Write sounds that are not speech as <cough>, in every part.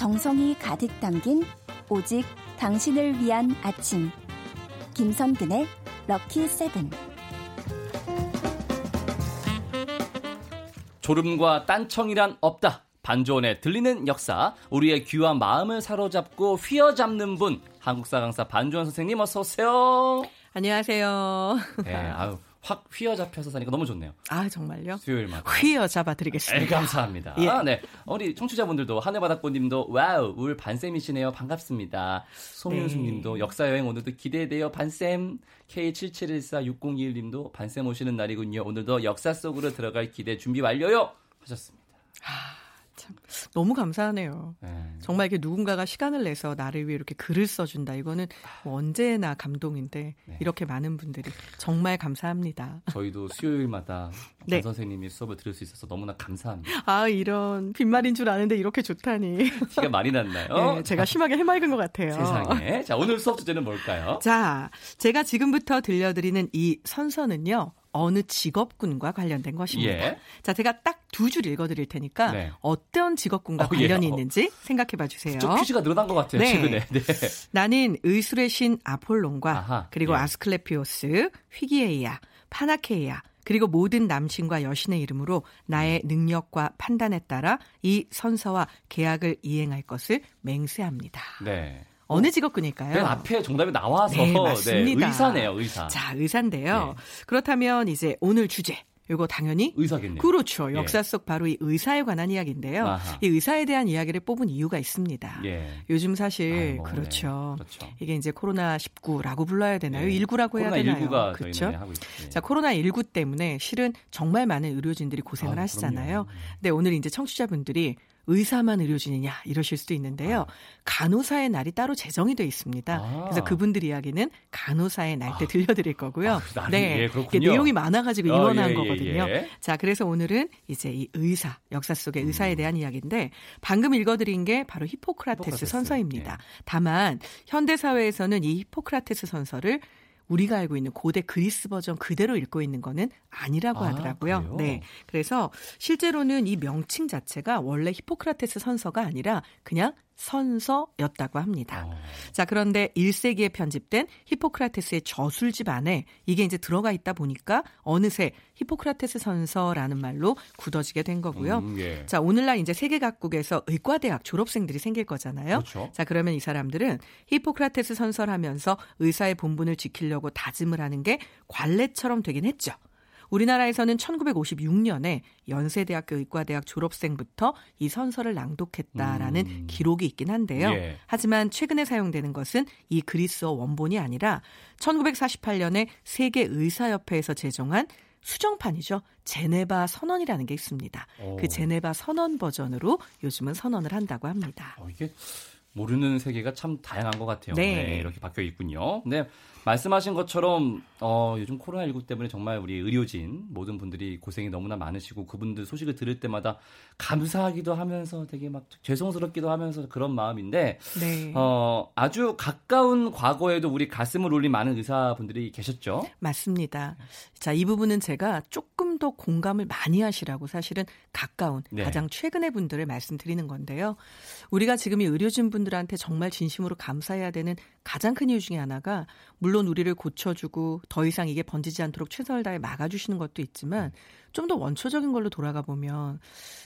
정성이 가득 담긴 오직 당신을 위한 아침. 김선근의 럭키 세븐. 졸음과 딴청이란 없다. 반조원에 들리는 역사, 우리의 귀와 마음을 사로잡고 휘어잡는 분, 한국사 강사 반조원 선생님 어서 오세요. 안녕하세요. 네, 아유 확 휘어잡혀서 사니까 너무 좋네요. 아 정말요? 수요일마다. 휘어잡아 드리겠습니다. 네, 감사합니다. 예. 아, 네. 우리 청취자분들도 하늘바닥꽃님도 와우 울 반쌤이시네요. 반갑습니다. 소민수님도 네. 역사여행 오늘도 기대돼요. 반쌤 K77146021님도 반쌤 오시는 날이군요. 오늘도 역사 속으로 들어갈 기대 준비 완료요. 하셨습니다. 참, 너무 감사하네요. 네. 정말 이렇게 누군가가 시간을 내서 나를 위해 이렇게 글을 써준다. 이거는 뭐 언제나 감동인데 네. 이렇게 많은 분들이 정말 감사합니다. 저희도 수요일마다 <laughs> 네. 반 선생님이 수업을 들을 수 있어서 너무나 감사합니다. 아 이런 빈말인 줄 아는데 이렇게 좋다니. <laughs> 티가 많이 났나요? 네, 제가 심하게 해맑은 것 같아요. 세상에. 자, 오늘 수업 주제는 뭘까요? 자, 제가 지금부터 들려드리는 이 선서는요. 어느 직업군과 관련된 것입니다. 예. 자, 제가 딱 두 줄 읽어드릴 테니까 네. 어떤 직업군과 어, 예. 관련이 어. 있는지 생각해봐 주세요. 좀 퀴즈가 늘어난 것 같아요, 네. 최근에. 네. 나는 의술의 신 아폴론과 아하, 그리고 예. 아스클레피오스, 휘기에이아, 파나케이아 그리고 모든 남신과 여신의 이름으로 나의 능력과 판단에 따라 이 선서와 계약을 이행할 것을 맹세합니다. 네. 어느 직업군일까요? 맨 앞에 정답이 나와서 네, 맞습니다. 의사네요, 의사. 자, 의사인데요. 네. 그렇다면 이제 오늘 주제 이거 당연히 의사겠네요. 그렇죠. 예. 역사 속 바로 이 의사에 관한 이야기인데요. 아하. 이 의사에 대한 이야기를 뽑은 이유가 있습니다. 예. 요즘 사실 아이고, 그렇죠. 네. 그렇죠. 이게 이제 코로나 19라고 불러야 되나요? 예. 19라고 해야 코로나 되나요? 19가 그렇죠. 있어요. 자, 코로나 19 때문에 실은 정말 많은 의료진들이 고생을 아, 하시잖아요. 그럼요. 근데 오늘 이제 청취자분들이 의사만 의료진이냐 이러실 수도 있는데요. 간호사의 날이 따로 제정이 돼 있습니다. 아. 그래서 그분들 이야기는 간호사의 날 때 들려드릴 거고요. 아, 날이, 예, 이게 그렇군요. 내용이 많아가지고 어, 입원한 예, 예, 거거든요. 예. 자, 그래서 오늘은 이제 이 의사, 역사 속의 의사에 대한 이야기인데 방금 읽어드린 게 바로 히포크라테스, 히포크라테스, 선서입니다. 예. 다만 현대 사회에서는 이 히포크라테스 선서를 우리가 알고 있는 고대 그리스 버전 그대로 읽고 있는 거는 아니라고 아, 하더라고요. 그래요? 네. 그래서 실제로는 이 명칭 자체가 원래 히포크라테스 선서가 아니라 그냥 선서였다고 합니다. 어. 자, 그런데 1세기에 편집된 히포크라테스의 저술집 안에 이게 이제 들어가 있다 보니까 어느새 히포크라테스 선서라는 말로 굳어지게 된 거고요. 음, 예. 자, 오늘날 이제 세계 각국에서 의과대학 졸업생들이 생길 거잖아요. 그렇죠. 자, 그러면 이 사람들은 히포크라테스 선서를 하면서 의사의 본분을 지키려고 다짐을 하는 게 관례처럼 되긴 했죠. 우리나라에서는 1956년에 연세대학교 의과대학 졸업생부터 이 선서를 낭독했다라는 음. 기록이 있긴 한데요. 예. 하지만 최근에 사용되는 것은 이 그리스어 원본이 아니라 1948년에 세계 의사협회에서 제정한 수정판이죠. 제네바 선언이라는 게 있습니다. 오. 그 제네바 선언 버전으로 요즘은 선언을 한다고 합니다. 어, 이게 모르는 세계가 참 다양한 것 같아요. 네. 이렇게 바뀌어 있군요. 네, 말씀하신 것처럼 어, 요즘 코로나19 때문에 정말 우리 의료진 모든 분들이 고생이 너무나 많으시고 그분들 소식을 들을 때마다 감사하기도 하면서 되게 막 죄송스럽기도 하면서 그런 마음인데 네. 어, 아주 가까운 과거에도 우리 가슴을 울린 많은 의사분들이 계셨죠. 맞습니다. 자, 이 부분은 제가 조금 더 공감을 많이 하시라고 사실은 가까운 네. 가장 최근의 분들을 말씀드리는 건데요. 우리가 지금 이 의료진 분들한테 정말 진심으로 감사해야 되는 가장 큰 이유 중에 하나가 물론 우리를 고쳐주고 더 이상 이게 번지지 않도록 최선을 다해 막아주시는 것도 있지만 좀 더 원초적인 걸로 돌아가 보면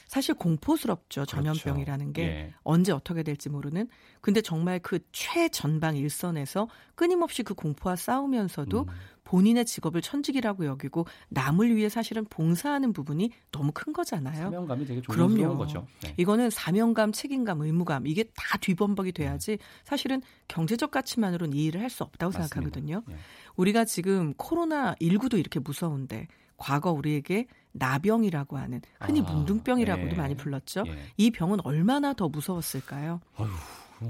사실 공포스럽죠. 전염병이라는 게 예. 언제 어떻게 될지 모르는. 근데 정말 그 최전방 일선에서 끊임없이 그 공포와 싸우면서도 음. 본인의 직업을 천직이라고 여기고 남을 위해 사실은 봉사하는 부분이 너무 큰 거잖아요. 사명감이 되게 그럼요. 존경스러운 거죠. 네. 이거는 사명감, 책임감, 의무감 이게 다 뒤범벅이 돼야지 사실은 경제적 가치만으로는 이 일을 할 수 없다고 맞습니다. 생각하거든요. 예. 우리가 지금 코로나 19도 이렇게 무서운데 과거 우리에게 나병이라고 하는 흔히 아, 문둥병이라고도 예. 많이 불렀죠. 예. 이 병은 얼마나 더 무서웠을까요? 아휴,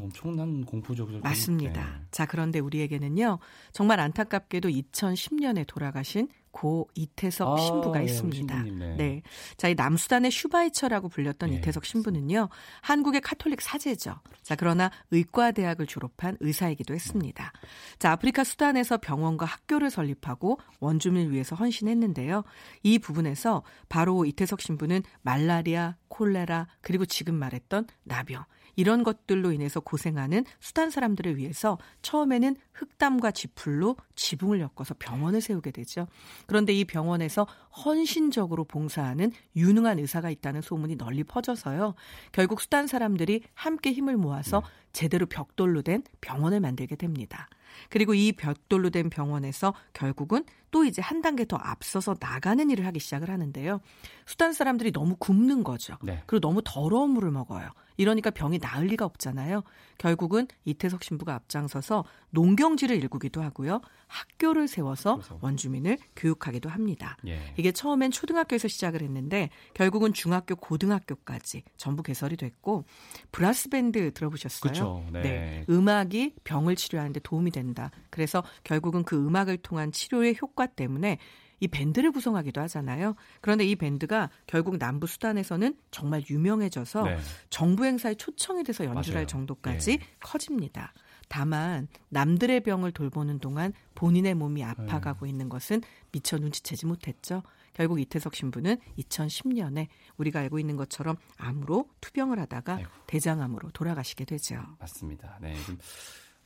엄청난 공포적이죠. 맞습니다. 네. 자, 그런데 우리에게는요, 정말 안타깝게도 2010년에 돌아가신 고 이태석 아, 신부가 예, 있습니다. 신부님, 네. 자, 이 남수단의 슈바이처라고 불렸던 예, 이태석 신부는요, 한국의 카톨릭 사제죠. 자, 그러나 의과대학을 졸업한 의사이기도 했습니다. 자, 아프리카 수단에서 병원과 학교를 설립하고 원주민을 위해서 헌신했는데요. 이 부분에서 바로 이태석 신부는 말라리아, 콜레라, 그리고 지금 말했던 나병, 이런 것들로 인해서 고생하는 수단 사람들을 위해서 처음에는 흑담과 지풀로 지붕을 엮어서 병원을 세우게 되죠. 그런데 이 병원에서 헌신적으로 봉사하는 유능한 의사가 있다는 소문이 널리 퍼져서요. 결국 수단 사람들이 함께 힘을 모아서 네. 제대로 벽돌로 된 병원을 만들게 됩니다. 그리고 이 벽돌로 된 병원에서 결국은 또 이제 한 단계 더 앞서서 나가는 일을 하기 시작을 하는데요. 수단 사람들이 너무 굶는 거죠. 네. 그리고 너무 더러운 물을 먹어요. 이러니까 병이 나을 리가 없잖아요. 결국은 이태석 신부가 앞장서서 농경지를 일구기도 하고요. 학교를 세워서 원주민을 교육하기도 합니다. 예. 이게 처음엔 초등학교에서 시작을 했는데 결국은 중학교, 고등학교까지 전부 개설이 됐고 브라스 밴드 들어보셨어요? 네. 네. 음악이 병을 치료하는데 도움이 된다. 그래서 결국은 그 음악을 통한 치료의 효과 때문에 이 밴드를 구성하기도 하잖아요. 그런데 이 밴드가 결국 남부 수단에서는 정말 유명해져서 네. 정부 행사에 초청이 돼서 연주할 맞아요. 정도까지 예. 커집니다. 다만 남들의 병을 돌보는 동안 본인의 몸이 아파가고 네. 있는 것은 미처 눈치채지 못했죠. 결국 이태석 신부는 2010년에 우리가 알고 있는 것처럼 암으로 투병을 하다가 아이고. 대장암으로 돌아가시게 되죠. 맞습니다. 네.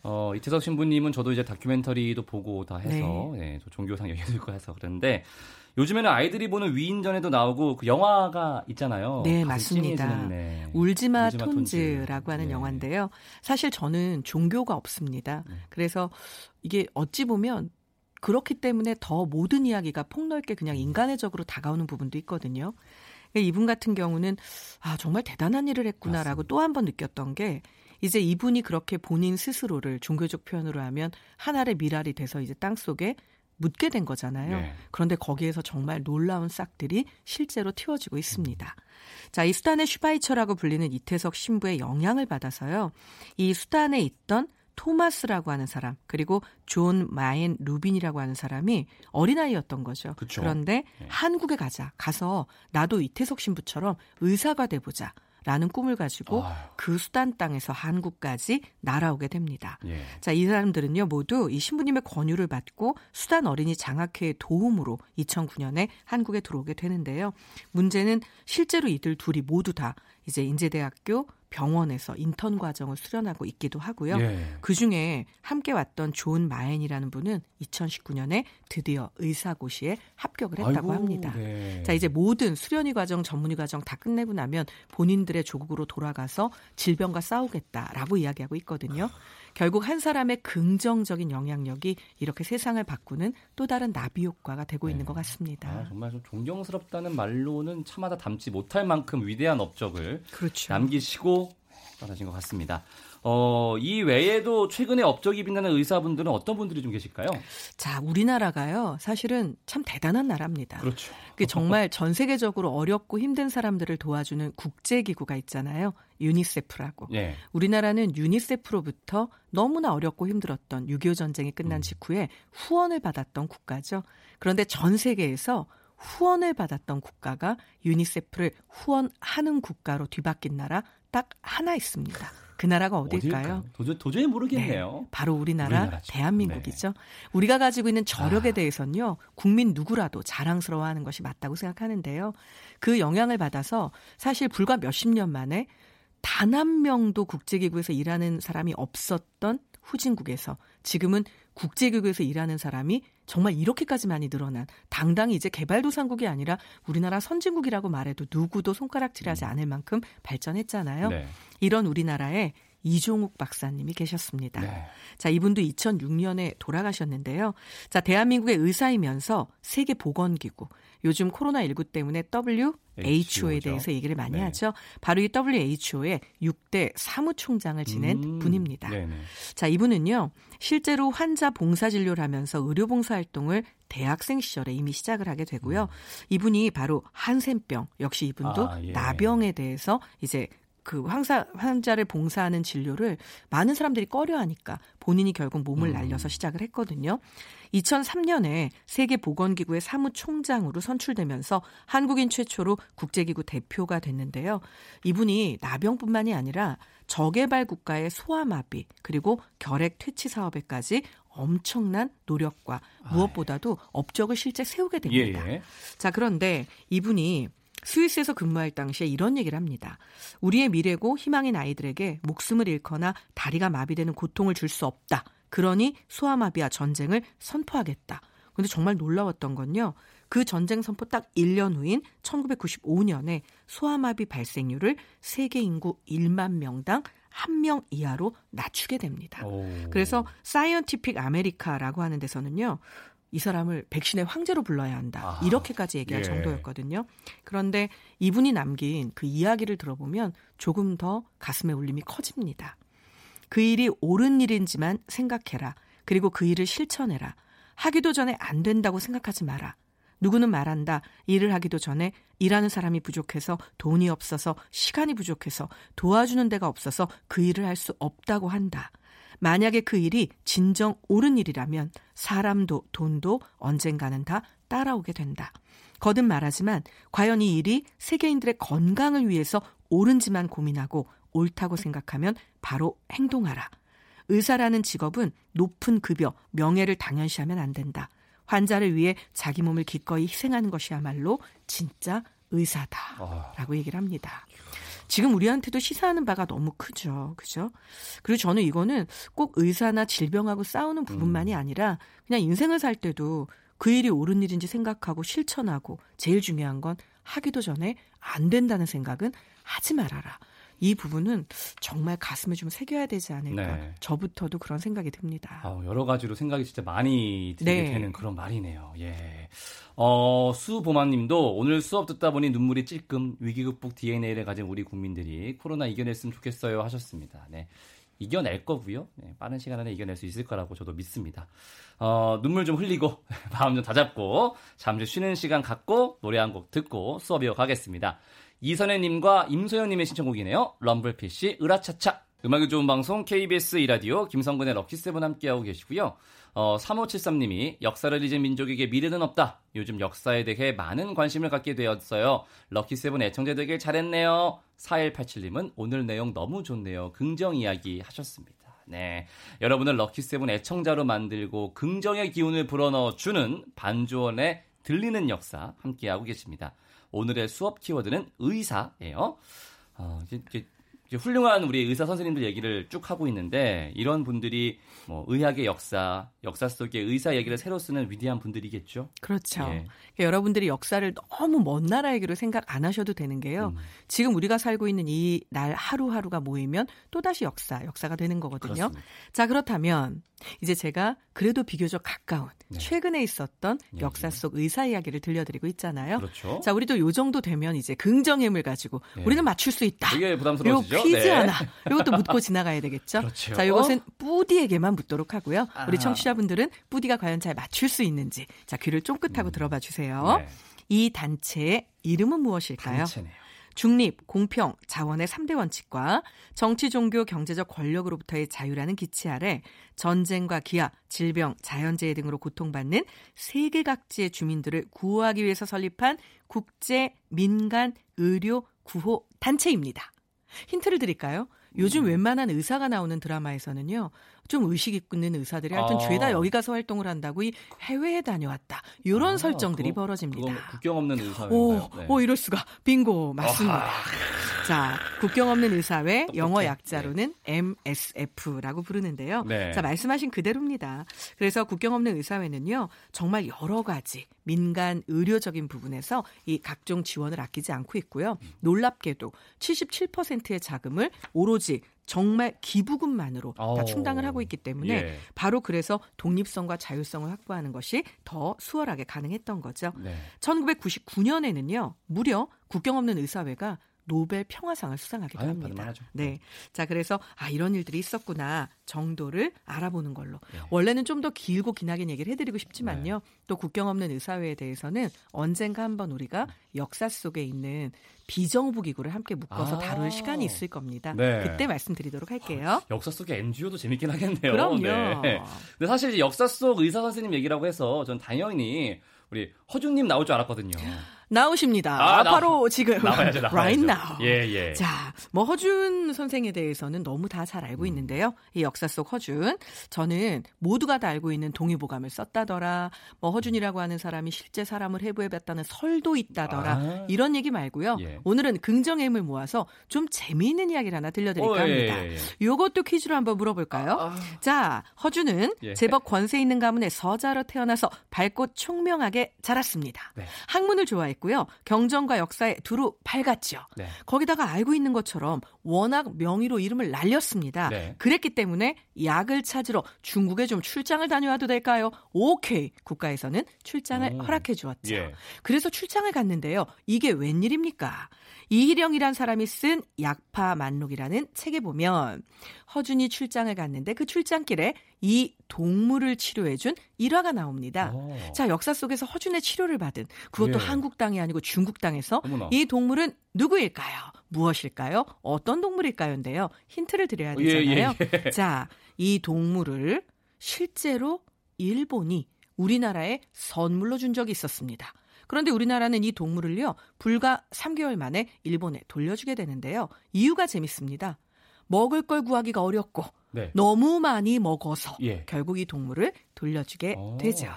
어, 이태석 신부님은 저도 이제 다큐멘터리도 보고 다 해서 네. 네, 종교상 영향을 있고 해서 그런데 요즘에는 아이들이 보는 위인전에도 나오고 그 영화가 있잖아요. 네, 맞습니다. 네. 울지마, 울지마 톤즈라고 톤즈. 하는 네. 영화인데요. 사실 저는 종교가 없습니다. 네. 그래서 이게 어찌 보면 그렇기 때문에 더 모든 이야기가 폭넓게 그냥 인간의적으로 다가오는 부분도 있거든요. 그러니까 이분 같은 경우는 아 정말 대단한 일을 했구나라고 또 한 번 느꼈던 게 이제 이분이 그렇게 본인 스스로를 종교적 표현으로 하면 하늘의 미랄이 돼서 이제 땅 속에 묻게 된 거잖아요. 네. 그런데 거기에서 정말 놀라운 싹들이 실제로 튀어지고 있습니다. 자, 이 수단의 슈바이처라고 불리는 이태석 신부의 영향을 받아서요. 이 수단에 있던 토마스라고 하는 사람 그리고 존 마옌 루벤이라고 하는 사람이 어린아이였던 거죠. 그쵸. 그런데 네. 한국에 가자. 가서 나도 이태석 신부처럼 의사가 돼 보자. 라는 꿈을 가지고 아유. 그 수단 땅에서 한국까지 날아오게 됩니다. 예. 자, 이 사람들은요, 모두 이 신부님의 권유를 받고 수단 어린이 장학회의 도움으로 2009년에 한국에 들어오게 되는데요. 문제는 실제로 이들 둘이 모두 다 이제 인제대학교 병원에서 인턴 과정을 수련하고 있기도 하고요. 예. 그 중에 함께 왔던 존 마옌이라는 분은 2019년에 드디어 의사고시에 합격을 했다고 아이고, 합니다. 네. 자, 이제 모든 수련의 과정, 전문의 과정 다 끝내고 나면 본인들의 조국으로 돌아가서 질병과 싸우겠다라고 이야기하고 있거든요. 결국 한 사람의 긍정적인 영향력이 이렇게 세상을 바꾸는 또 다른 나비 효과가 되고 네. 있는 것 같습니다. 아, 정말 좀 존경스럽다는 말로는 참마다 담지 못할 만큼 위대한 업적을 그렇죠. 남기시고 떠나신 것 같습니다. 어, 이 외에도 최근에 업적이 빛나는 의사분들은 어떤 분들이 좀 계실까요? 자, 우리나라가요. 사실은 참 대단한 나라입니다. 그렇죠. 정말 전 세계적으로 어렵고 힘든 사람들을 도와주는 국제기구가 있잖아요. 유니세프라고. 예. 우리나라는 유니세프로부터 너무나 어렵고 힘들었던 6.25 전쟁이 끝난 음. 직후에 후원을 받았던 국가죠. 그런데 전 세계에서 후원을 받았던 국가가 유니세프를 후원하는 국가로 뒤바뀐 나라 딱 하나 있습니다. 그 나라가 어딜까요? 도저히, 도저 히 모르겠네요. 네, 바로 우리나라 우리나라죠. 대한민국이죠. 네. 우리가 가지고 있는 저력에 아. 대해서는요. 국민 누구라도 자랑스러워하는 것이 맞다고 생각하는데요. 그 영향을 받아서 사실 불과 몇십 년 만에 단 한 명도 국제기구에서 일하는 사람이 없었던 후진국에서 지금은 국제기구에서 일하는 사람이 정말 이렇게까지 많이 늘어난 당당히 이제 개발도상국이 아니라 우리나라 선진국이라고 말해도 누구도 손가락질하지 음. 않을 만큼 발전했잖아요. 네. 이런 우리나라에 이종욱 박사님이 계셨습니다. 네. 자, 이분도 2006년에 돌아가셨는데요. 자, 대한민국의 의사이면서 세계 보건기구, 요즘 코로나19 때문에 WHO에 대해서 얘기를 많이 네. 하죠. 바로 이 WHO의 6대 사무총장을 지낸 음, 분입니다. 네네. 자, 이분은요, 실제로 환자 봉사 진료를 하면서 의료 봉사 활동을 대학생 시절에 이미 시작을 하게 되고요. 음. 이분이 바로 한센병, 역시 이분도 아, 예. 나병에 대해서 이제 그 환자, 환자를 봉사하는 진료를 많은 사람들이 꺼려하니까 본인이 결국 몸을 음. 날려서 시작을 했거든요. 2003년에 세계보건기구의 사무총장으로 선출되면서 한국인 최초로 국제기구 대표가 됐는데요. 이분이 나병뿐만이 아니라 저개발 국가의 소아마비 그리고 결핵 퇴치 사업에까지 엄청난 노력과 무엇보다도 업적을 실제 세우게 됩니다. 예, 예. 자, 그런데 이분이 스위스에서 근무할 당시에 이런 얘기를 합니다. 우리의 미래고 희망인 아이들에게 목숨을 잃거나 다리가 마비되는 고통을 줄 수 없다. 그러니 소아마비와 전쟁을 선포하겠다. 근데 정말 놀라웠던 건요. 그 전쟁 선포 딱 1년 후인 1995년에 소아마비 발생률을 세계 인구 1만 명당 1명 이하로 낮추게 됩니다. 오. 그래서 Scientific America라고 하는 데서는요. 이 사람을 백신의 황제로 불러야 한다. 아, 이렇게까지 얘기할 예. 정도였거든요. 그런데 이분이 남긴 그 이야기를 들어보면 조금 더 가슴의 울림이 커집니다. 그 일이 옳은 일인지만 생각해라. 그리고 그 일을 실천해라. 하기도 전에 안 된다고 생각하지 마라. 누구는 말한다. 일을 하기도 전에 일하는 사람이 부족해서 돈이 없어서 시간이 부족해서 도와주는 데가 없어서 그 일을 할 수 없다고 한다. 만약에 그 일이 진정 옳은 일이라면 사람도 돈도 언젠가는 다 따라오게 된다. 거듭 말하지만 과연 이 일이 세계인들의 건강을 위해서 옳은지만 고민하고 옳다고 생각하면 바로 행동하라. 의사라는 직업은 높은 급여, 명예를 당연시하면 안 된다. 환자를 위해 자기 몸을 기꺼이 희생하는 것이야말로 진짜 의사다라고 얘기를 합니다. 지금 우리한테도 시사하는 바가 너무 크죠. 그죠? 그리고 저는 이거는 꼭 의사나 질병하고 싸우는 부분만이 음. 아니라 그냥 인생을 살 때도 그 일이 옳은 일인지 생각하고 실천하고 제일 중요한 건 하기도 전에 안 된다는 생각은 하지 말아라. 이 부분은 정말 가슴에 좀 새겨야 되지 않을까. 네. 저부터도 그런 생각이 듭니다. 아, 여러 가지로 생각이 진짜 많이 들게 네. 되는 그런 말이네요. 예. 어, 수보마님도 오늘 수업 듣다 보니 눈물이 찔끔 위기 극복 DNA를 가진 우리 국민들이 코로나 이겨냈으면 좋겠어요 하셨습니다. 네. 이겨낼 거고요. 네, 빠른 시간 안에 이겨낼 수 있을 거라고 저도 믿습니다. 어, 눈물 좀 흘리고 <laughs> 마음 좀 다잡고 잠시 쉬는 시간 갖고 노래 한 곡 듣고 수업 이어가겠습니다. 이선혜님과 임소영님의 신청곡이네요. 럼블피쉬 으라차차. 음악이 좋은 방송 KBS 이라디오 김성근의 럭키세븐 함께하고 계시고요. 어, 3573님이 역사를 잊은 민족에게 미래는 없다. 요즘 역사에 대해 많은 관심을 갖게 되었어요. 럭키세븐 애청자들에게 잘했네요. 4187님은 오늘 내용 너무 좋네요. 긍정 이야기 하셨습니다. 네. 여러분을 럭키세븐 애청자로 만들고 긍정의 기운을 불어넣어주는 반주원의 들리는 역사 함께하고 계십니다. 오늘의 수업 키워드는 의사예요. 어, 이제, 이제 훌륭한 우리 의사 선생님들 얘기를 쭉 하고 있는데 이런 분들이 뭐 의학의 역사, 역사 속의 의사 얘기를 새로 쓰는 위대한 분들이겠죠. 그렇죠. 예. 그러니까 여러분들이 역사를 너무 먼 나라 얘기로 생각 안 하셔도 되는 게요. 음. 지금 우리가 살고 있는 이 날 하루하루가 모이면 또 다시 역사, 역사가 되는 거거든요. 그렇습니다. 자, 그렇다면 이제 제가 그래도 비교적 가까운 네. 최근에 있었던 네. 역사 속 의사 이야기를 들려드리고 있잖아요. 그렇죠. 자, 우리도 요 정도 되면 이제 긍정힘을 가지고 네. 우리는 맞출 수 있다. 이게 부담스러워지죠. 요 퀴즈 네. 하나. <laughs> 이것도 묻고 지나가야 되겠죠. 그렇죠. 자, 이것은 뿌디에게만 묻도록 하고요. 우리 아. 청취자분들은 뿌디가 과연 잘 맞출 수 있는지 자, 귀를 쫑긋하고 음. 들어봐 주세요. 네. 이 단체의 이름은 무엇일까요? 단체네요. 중립, 공평, 자원의 3대 원칙과 정치, 종교, 경제적 권력으로부터의 자유라는 기치 아래 전쟁과 기아, 질병, 자연재해 등으로 고통받는 세계 각지의 주민들을 구호하기 위해서 설립한 국제 민간 의료 구호 단체입니다. 힌트를 드릴까요? 요즘 음. 웬만한 의사가 나오는 드라마에서는요. 좀 의식 있는 의사들이 하여튼 아. 죄다 여기 가서 활동을 한다고 이 해외에 다녀왔다. 이런 아, 설정들이 그거, 벌어집니다. 국경 없는 의사인가요? 오, 네. 오 이럴 수가. 빙고 맞습니다. 아. 자, 국경 없는 의사회 영어 약자로는 네. MSF라고 부르는데요. 네. 자, 말씀하신 그대로입니다. 그래서 국경 없는 의사회는요. 정말 여러 가지 민간 의료적인 부분에서 이 각종 지원을 아끼지 않고 있고요. 음. 놀랍게도 77%의 자금을 오로지 정말 기부금만으로 다 어. 충당을 하고 있기 때문에 예. 바로 그래서 독립성과 자율성을 확보하는 것이 더 수월하게 가능했던 거죠. 네. 1999년에는요, 무려 국경 없는 의사회가 노벨 평화상을 수상하기도 아유, 합니다. 네. 자, 그래서 아 이런 일들이 있었구나 정도를 알아보는 걸로. 네. 원래는 좀 더 길고 기나긴 얘기를 해 드리고 싶지만요. 네. 또 국경 없는 의사회에 대해서는 언젠가 한번 우리가 역사 속에 있는 비정부 기구를 함께 묶어서 아~ 다룰 시간이 있을 겁니다. 네. 그때 말씀드리도록 할게요. 아, 역사 속의 NGO도 재밌긴 하겠네요. 그럼요. 네. 근데 사실 역사 속 의사 선생님 얘기라고 해서 전 당연히 우리 허준님 나올 줄 알았거든요. 나오십니다. 아, 나- 바로 지금 나와야죠, 나와야죠. right now. 예, 예. 자, 뭐 허준 선생에 대해서는 너무 다잘 음. 알고 있는데요. 이 역사 속 허준, 저는 모두가 다 알고 있는 동의보감을 썼다더라. 뭐 허준이라고 하는 사람이 실제 사람을 해부해 봤다는 설도 있다더라. 아. 이런 얘기 말고요. 예. 오늘은 긍정의 힘을 모아서 좀 재미있는 이야기를 하나 들려드릴까 어, 예, 합니다. 예, 예. 요것도 퀴즈로 한번 물어볼까요? 아. 자, 허준은 <laughs> 예. 제법 권세 있는 가문의 서자로 태어나서 밝고 총명하게 자랐습니다. 네. 학문을 좋아 했고요. 경전과 역사에 두루 밝았죠. 네. 거기다가 알고 있는 것처럼 워낙 명의로 이름을 날렸습니다. 네. 그랬기 때문에 약을 찾으러 중국에 좀 출장을 다녀와도 될까요? 오케이. 국가에서는 출장을 오. 허락해 주었죠. 예. 그래서 출장을 갔는데요. 이게 웬일입니까? 이희령이란 사람이 쓴 약파 만록이라는 책에 보면 허준이 출장을 갔는데 그 출장길에 이 동물을 치료해준 일화가 나옵니다. 어. 자, 역사 속에서 허준의 치료를 받은 그것도 예. 한국 땅이 아니고 중국 땅에서 어머나. 이 동물은 누구일까요? 무엇일까요? 어떤 동물일까요?인데요. 힌트를 드려야 예, 예, 되잖아요. 자, 이 동물을 실제로 일본이 우리나라에 선물로 준 적이 있었습니다. 그런데 우리나라는 이 동물을요, 불과 3개월 만에 일본에 돌려주게 되는데요. 이유가 재밌습니다. 먹을 걸 구하기가 어렵고 네. 너무 많이 먹어서 예. 결국 이 동물을 돌려주게 오. 되죠.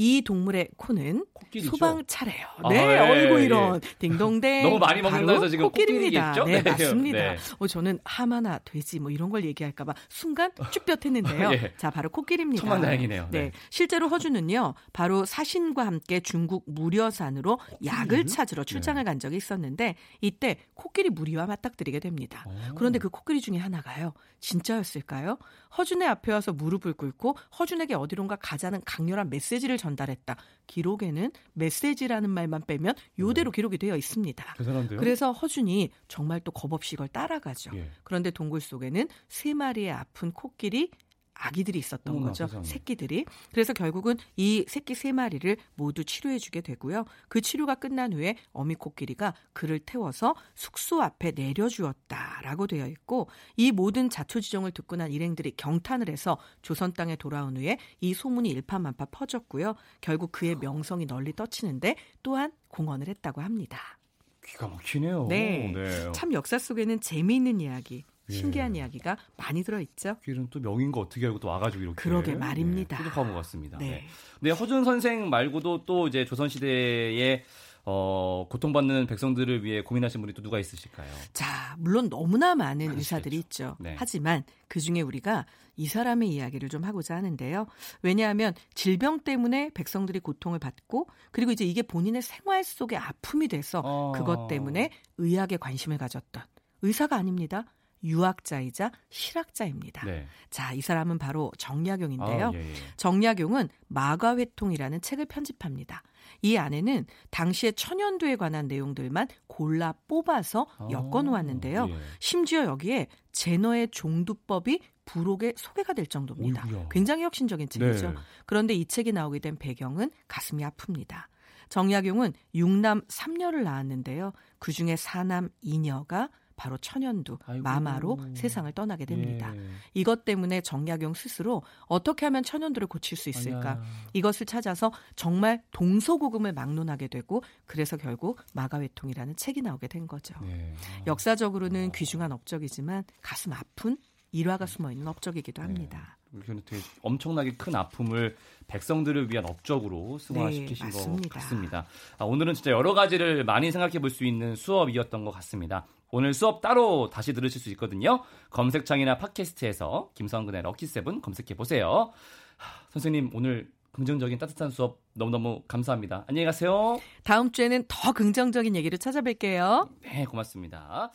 이 동물의 코는 코끼리죠. 소방차래요. 아, 네, 예, 어이구 예. 이런 <laughs> 딩동댕. 너무 많이 먹는다 해서 지금 코끼리입니다. 코끼리겠죠? 네, 네. 맞습니다. 네. 어, 저는 하마나 돼지 뭐 이런 걸 얘기할까봐 순간 쭈뼛했는데요. <laughs> 예. 자, 바로 코끼리입니다. 천만 다행이네요. 네. 네. 실제로 허준은요, 바로 사신과 함께 중국 무려산으로 약을 찾으러 네. 출장을 간 적이 있었는데 이때 코끼리 무리와 맞닥뜨리게 됩니다. 오. 그런데 그 코끼리 중에 하나가요. 진짜였을까요? 허준의 앞에 와서 무릎을 꿇고 허준에게 어디론가 가자는 강렬한 메시지를 전 달했다. 기록에는 메시지라는 말만 빼면 요대로 기록이 되어 있습니다. 대단한데요? 그래서 허준이 정말 또 겁없이 이걸 따라가죠. 예. 그런데 동굴 속에는 세 마리의 아픈 코끼리 아기들이 있었던 어머나, 거죠. 세상에. 새끼들이. 그래서 결국은 이 새끼 세 마리를 모두 치료해 주게 되고요. 그 치료가 끝난 후에 어미 코끼리가 그를 태워서 숙소 앞에 내려주었다라고 되어 있고 이 모든 자초지종을 듣고 난 일행들이 경탄을 해서 조선 땅에 돌아온 후에 이 소문이 일파만파 퍼졌고요. 결국 그의 명성이 널리 떠치는데 또한 공헌을 했다고 합니다. 기가 막히네요. 네. 네. 참 역사 속에는 재미있는 이야기, 예. 신기한 이야기가 많이 들어있죠. 코끼리는 또 명인 거 어떻게 알고 또 와가지고 이렇게. 그러게 말입니다. 네, 뿌듯한 것 같습니다. 네. 네. 네, 허준 선생 말고도 또 이제 조선 시대에 어, 고통받는 백성들을 위해 고민하신 분이 또 누가 있으실까요? 자, 물론 너무나 많은 많으시겠죠. 의사들이 있죠. 네. 하지만 그 중에 우리가 이 사람의 이야기를 좀 하고자 하는데요. 왜냐하면 질병 때문에 백성들이 고통을 받고 그리고 이제 이게 본인의 생활 속의 아픔이 돼서 어. 그것 때문에 의학에 관심을 가졌던 의사가 아닙니다. 유학자이자 실학자입니다. 네. 자, 이 사람은 바로 정약용인데요. 아, 예, 예. 정약용은 마가회통이라는 책을 편집합니다. 이 안에는 당시의 천연두에 관한 내용들만 골라 뽑아서 엮어 놓았는데요. 아, 예. 심지어 여기에 제너의 종두법이 부록에 소개가 될 정도입니다. 어이구야. 굉장히 혁신적인 책이죠. 네. 그런데 이 책이 나오게 된 배경은 가슴이 아픕니다. 정약용은 육남 3녀를 낳았는데요. 그중에 사남 2녀가 바로 천연두, 아이고. 마마로 세상을 떠나게 됩니다. 예. 이것 때문에 정약용 스스로 어떻게 하면 천연두를 고칠 수 있을까? 아야. 이것을 찾아서 정말 동서고금을 막론하게 되고 그래서 결국 마가회통이라는 책이 나오게 된 거죠. 네. 역사적으로는 귀중한 업적이지만 가슴 아픈 일화가 숨어 있는 업적이기도 네. 합니다. 되게 엄청나게 큰 아픔을 백성들을 위한 업적으로 승화시키신 네, 것. 같습니다. 아, 오늘은 진짜 여러 가지를 많이 생각해 볼 수 있는 수업이었던 것 같습니다. 오늘 수업 따로 다시 들으실 수 있거든요. 검색창이나 팟캐스트에서 김성근의 럭키세븐 검색해 보세요. 선생님 오늘 긍정적인 따뜻한 수업 너무너무 감사합니다. 안녕히 가세요. 다음 주에는 더 긍정적인 얘기를 찾아뵐게요. 네, 고맙습니다.